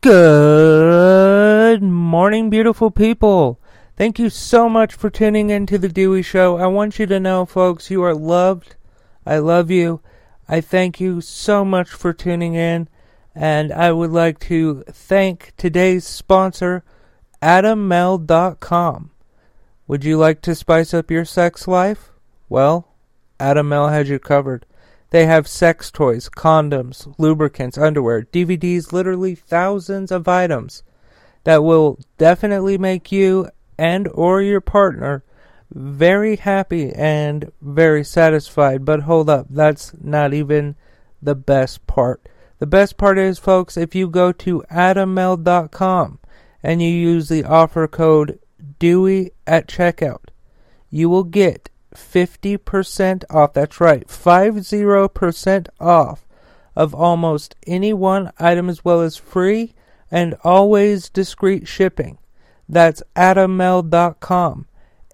Good morning, beautiful people. Thank you so much for tuning in to the Dewey Show. I want you to know, folks, you are loved. I love you. I thank you so much for tuning in. And I would like to thank today's sponsor, AdamMale.com. Would you like to spice up your sex life? Well, Adam Male has you covered. They have sex toys, condoms, lubricants, underwear, DVDs, literally thousands of items that will definitely make you and or your partner very happy and very satisfied. But hold up, that's not even the best part. The best part is, folks, if you go to adammale.com and you use the offer code Dewey at checkout, you will get 50% off. That's right, 50% off of almost any one item as well as free and always discreet shipping. That's adammale.com.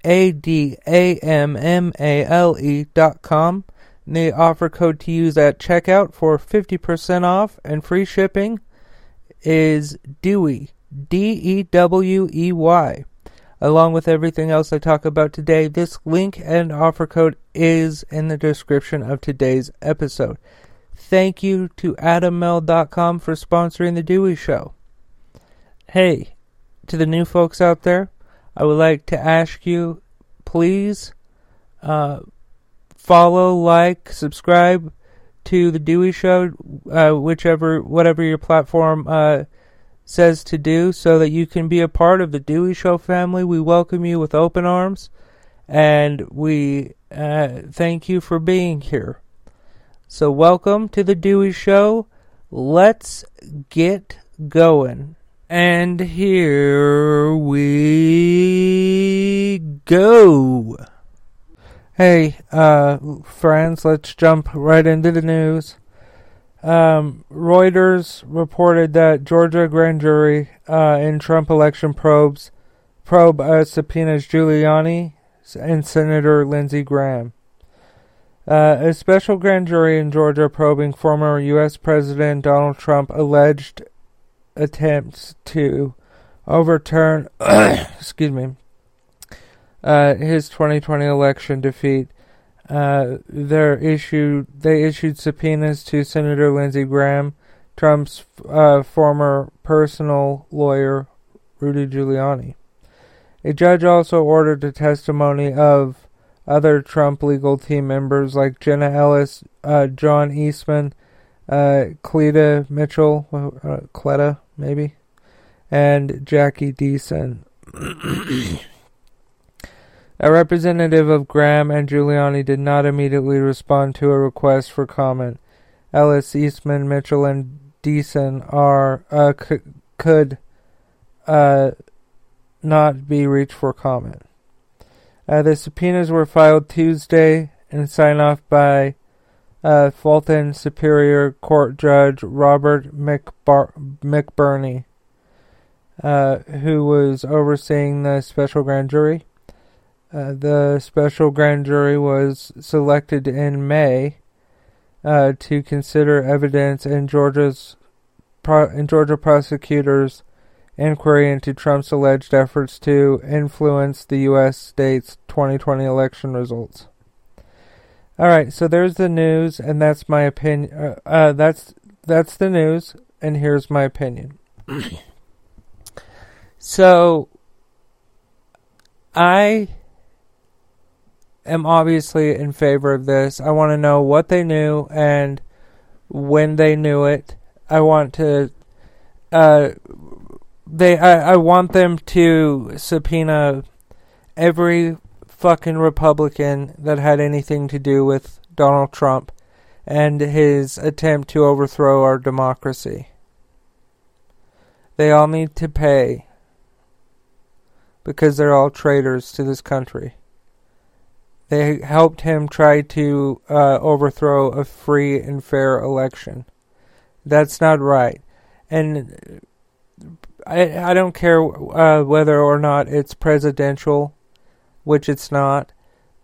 A D A M M A L E.com. The offer code to use at checkout for 50% off and free shipping is Dewey. D E W E Y along with everything else I talk about today. This link and offer code is in the description of today's episode. Thank you to AdamMale.com for sponsoring The Dewey Show. Hey, to the new folks out there, I would like to ask you please uh, follow, like, subscribe to The Dewey Show, uh, whichever, whatever your platform uh, says to do so that you can be a part of the Dewey Show family. We welcome you with open arms and we uh, thank you for being here. So, welcome to the Dewey Show. Let's get going. And here we go. Hey, uh, friends, let's jump right into the news. Um, Reuters reported that Georgia grand jury uh, in Trump election probes probe uh, subpoenas Giuliani and Senator Lindsey Graham. Uh, a special grand jury in Georgia probing former U.S. President Donald Trump alleged attempts to overturn, excuse me, uh, his 2020 election defeat uh, they issued they issued subpoenas to Senator Lindsey Graham, Trump's uh, former personal lawyer, Rudy Giuliani. A judge also ordered the testimony of other Trump legal team members like Jenna Ellis, uh, John Eastman, uh, Cleta Mitchell, uh, Cleta maybe, and Jackie Deason. A representative of Graham and Giuliani did not immediately respond to a request for comment. Ellis, Eastman, Mitchell, and Deason are uh, c- could uh, not be reached for comment. Uh, the subpoenas were filed Tuesday and signed off by uh, Fulton Superior Court Judge Robert McBar- McBurney, uh, who was overseeing the special grand jury. Uh, the special grand jury was selected in May uh, to consider evidence in Georgia's pro- in Georgia prosecutors' inquiry into Trump's alleged efforts to influence the U.S. state's 2020 election results. All right, so there's the news, and that's my opinion. Uh, uh that's that's the news, and here's my opinion. so, I am obviously in favor of this. I want to know what they knew and when they knew it. I want to uh they I, I want them to subpoena every fucking Republican that had anything to do with Donald Trump and his attempt to overthrow our democracy. They all need to pay because they're all traitors to this country. They helped him try to uh, overthrow a free and fair election. That's not right. And I, I don't care uh, whether or not it's presidential, which it's not,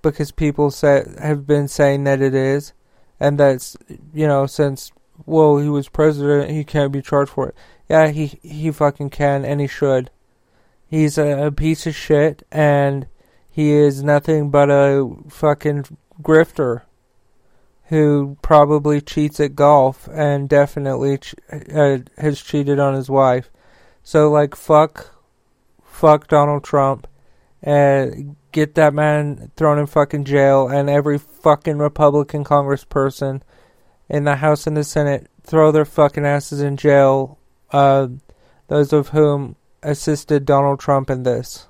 because people say, have been saying that it is. And that's, you know, since, well, he was president, he can't be charged for it. Yeah, he he fucking can and he should. He's a, a piece of shit and he is nothing but a fucking grifter who probably cheats at golf and definitely ch- uh, has cheated on his wife. So like fuck fuck Donald Trump and get that man thrown in fucking jail and every fucking Republican congressperson in the House and the Senate throw their fucking asses in jail, uh, those of whom assisted Donald Trump in this.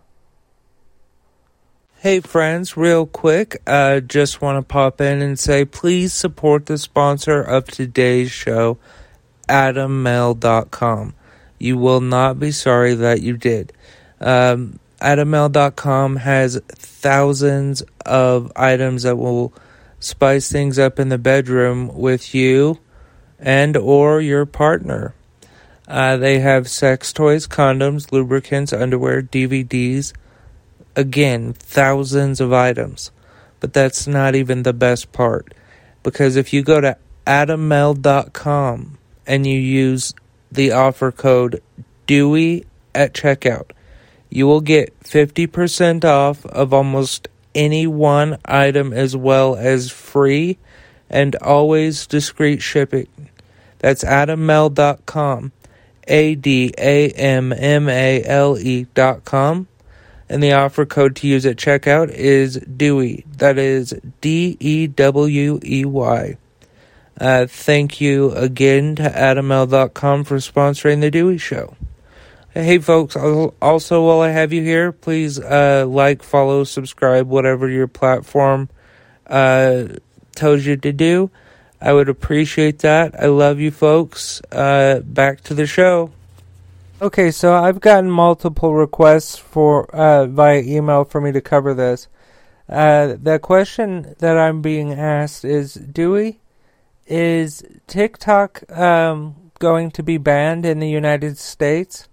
Hey friends, real quick, uh, just want to pop in and say please support the sponsor of today's show, AdamMale.com. You will not be sorry that you did. Um, AdamMale.com has thousands of items that will spice things up in the bedroom with you and or your partner. Uh, they have sex toys, condoms, lubricants, underwear, DVDs. Again, thousands of items. But that's not even the best part. Because if you go to adammale.com and you use the offer code DEWEY at checkout, you will get 50% off of almost any one item as well as free and always discreet shipping. That's adammale.com. A D A M M A L E dot com. And the offer code to use at checkout is DEWEY. That is D E W E Y. Uh, thank you again to adammale.com for sponsoring the Dewey Show. Hey, folks, also while I have you here, please uh, like, follow, subscribe, whatever your platform uh, tells you to do. I would appreciate that. I love you, folks. Uh, back to the show. Okay, so I've gotten multiple requests for uh, via email for me to cover this. Uh, the question that I'm being asked is, Dewey, is TikTok um, going to be banned in the United States?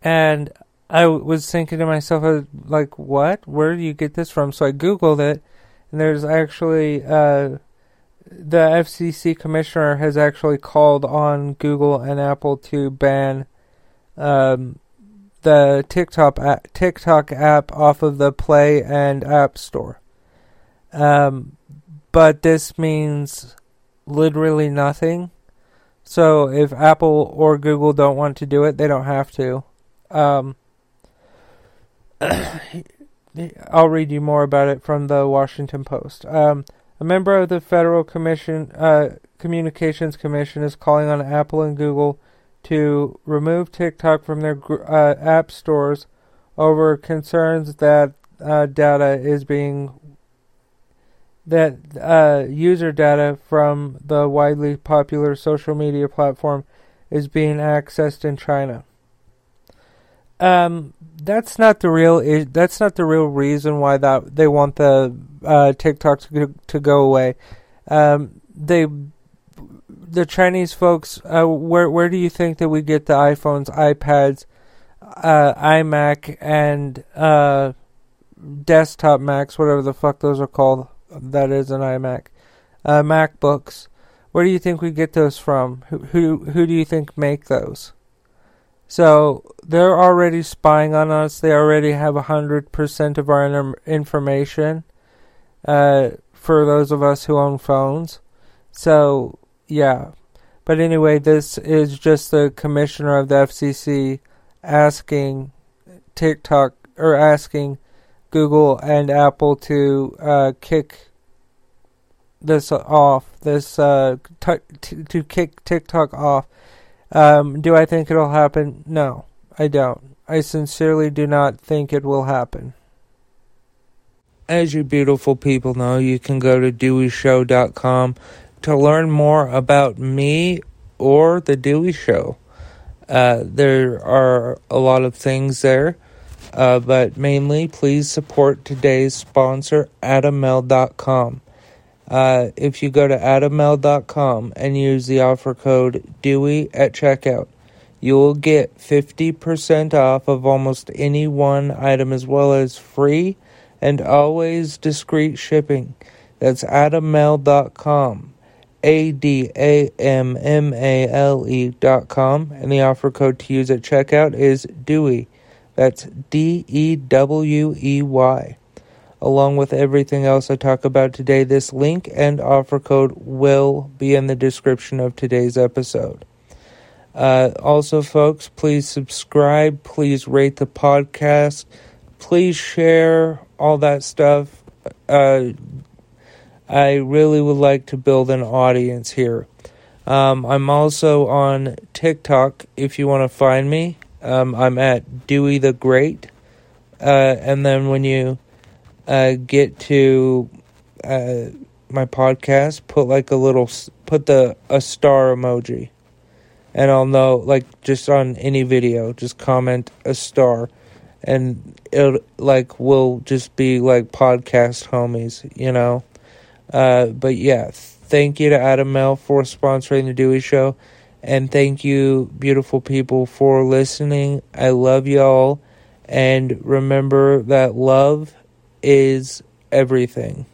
And I was thinking to myself, was like, what? Where do you get this from? So I Googled it, and there's actually, uh, the FCC commissioner has actually called on Google and Apple to ban um, the TikTok app, TikTok app off of the Play and App Store. Um, but this means literally nothing. So if Apple or Google don't want to do it, they don't have to. Um, I'll read you more about it from the Washington Post. Um, a member of the Federal Commission, uh, Communications Commission, is calling on Apple and Google to remove TikTok from their uh, app stores over concerns that uh, data is being that uh, user data from the widely popular social media platform is being accessed in China um, that's not the real. That's not the real reason why that they want the uh, TikTok to to go away. Um, they, the Chinese folks. Uh, where where do you think that we get the iPhones, iPads, uh, iMac, and uh, desktop Macs, whatever the fuck those are called? That is an iMac, uh, MacBooks. Where do you think we get those from? Who who who do you think make those? So they're already spying on us. They already have 100% of our information uh, for those of us who own phones. So, yeah. But anyway, this is just the commissioner of the FCC asking TikTok or asking Google and Apple to uh, kick this off, this uh, t- to kick TikTok off um, do I think it'll happen? No, I don't. I sincerely do not think it will happen. As you beautiful people know, you can go to DeweyShow.com to learn more about me or The Dewey Show. Uh, there are a lot of things there, uh, but mainly please support today's sponsor, AdamMale.com. Uh, if you go to adammale.com and use the offer code DEWEY at checkout, you will get 50% off of almost any one item as well as free and always discreet shipping. That's adammale.com. A D A M M A L E dot com, and the offer code to use at checkout is Dewey. That's D E W E Y. Along with everything else I talk about today, this link and offer code will be in the description of today's episode. Uh, also, folks, please subscribe, please rate the podcast, please share all that stuff. Uh, I really would like to build an audience here. Um, I'm also on TikTok if you want to find me. Um, I'm at Dewey the Great. Uh, and then when you uh, get to uh, my podcast, put like a little, put the a star emoji, and I'll know. Like just on any video, just comment a star, and it like will just be like podcast homies, you know. Uh, but yeah, thank you to Adam Male for sponsoring the Dewey Show. And thank you, beautiful people, for listening. I love y'all. And remember that love is everything.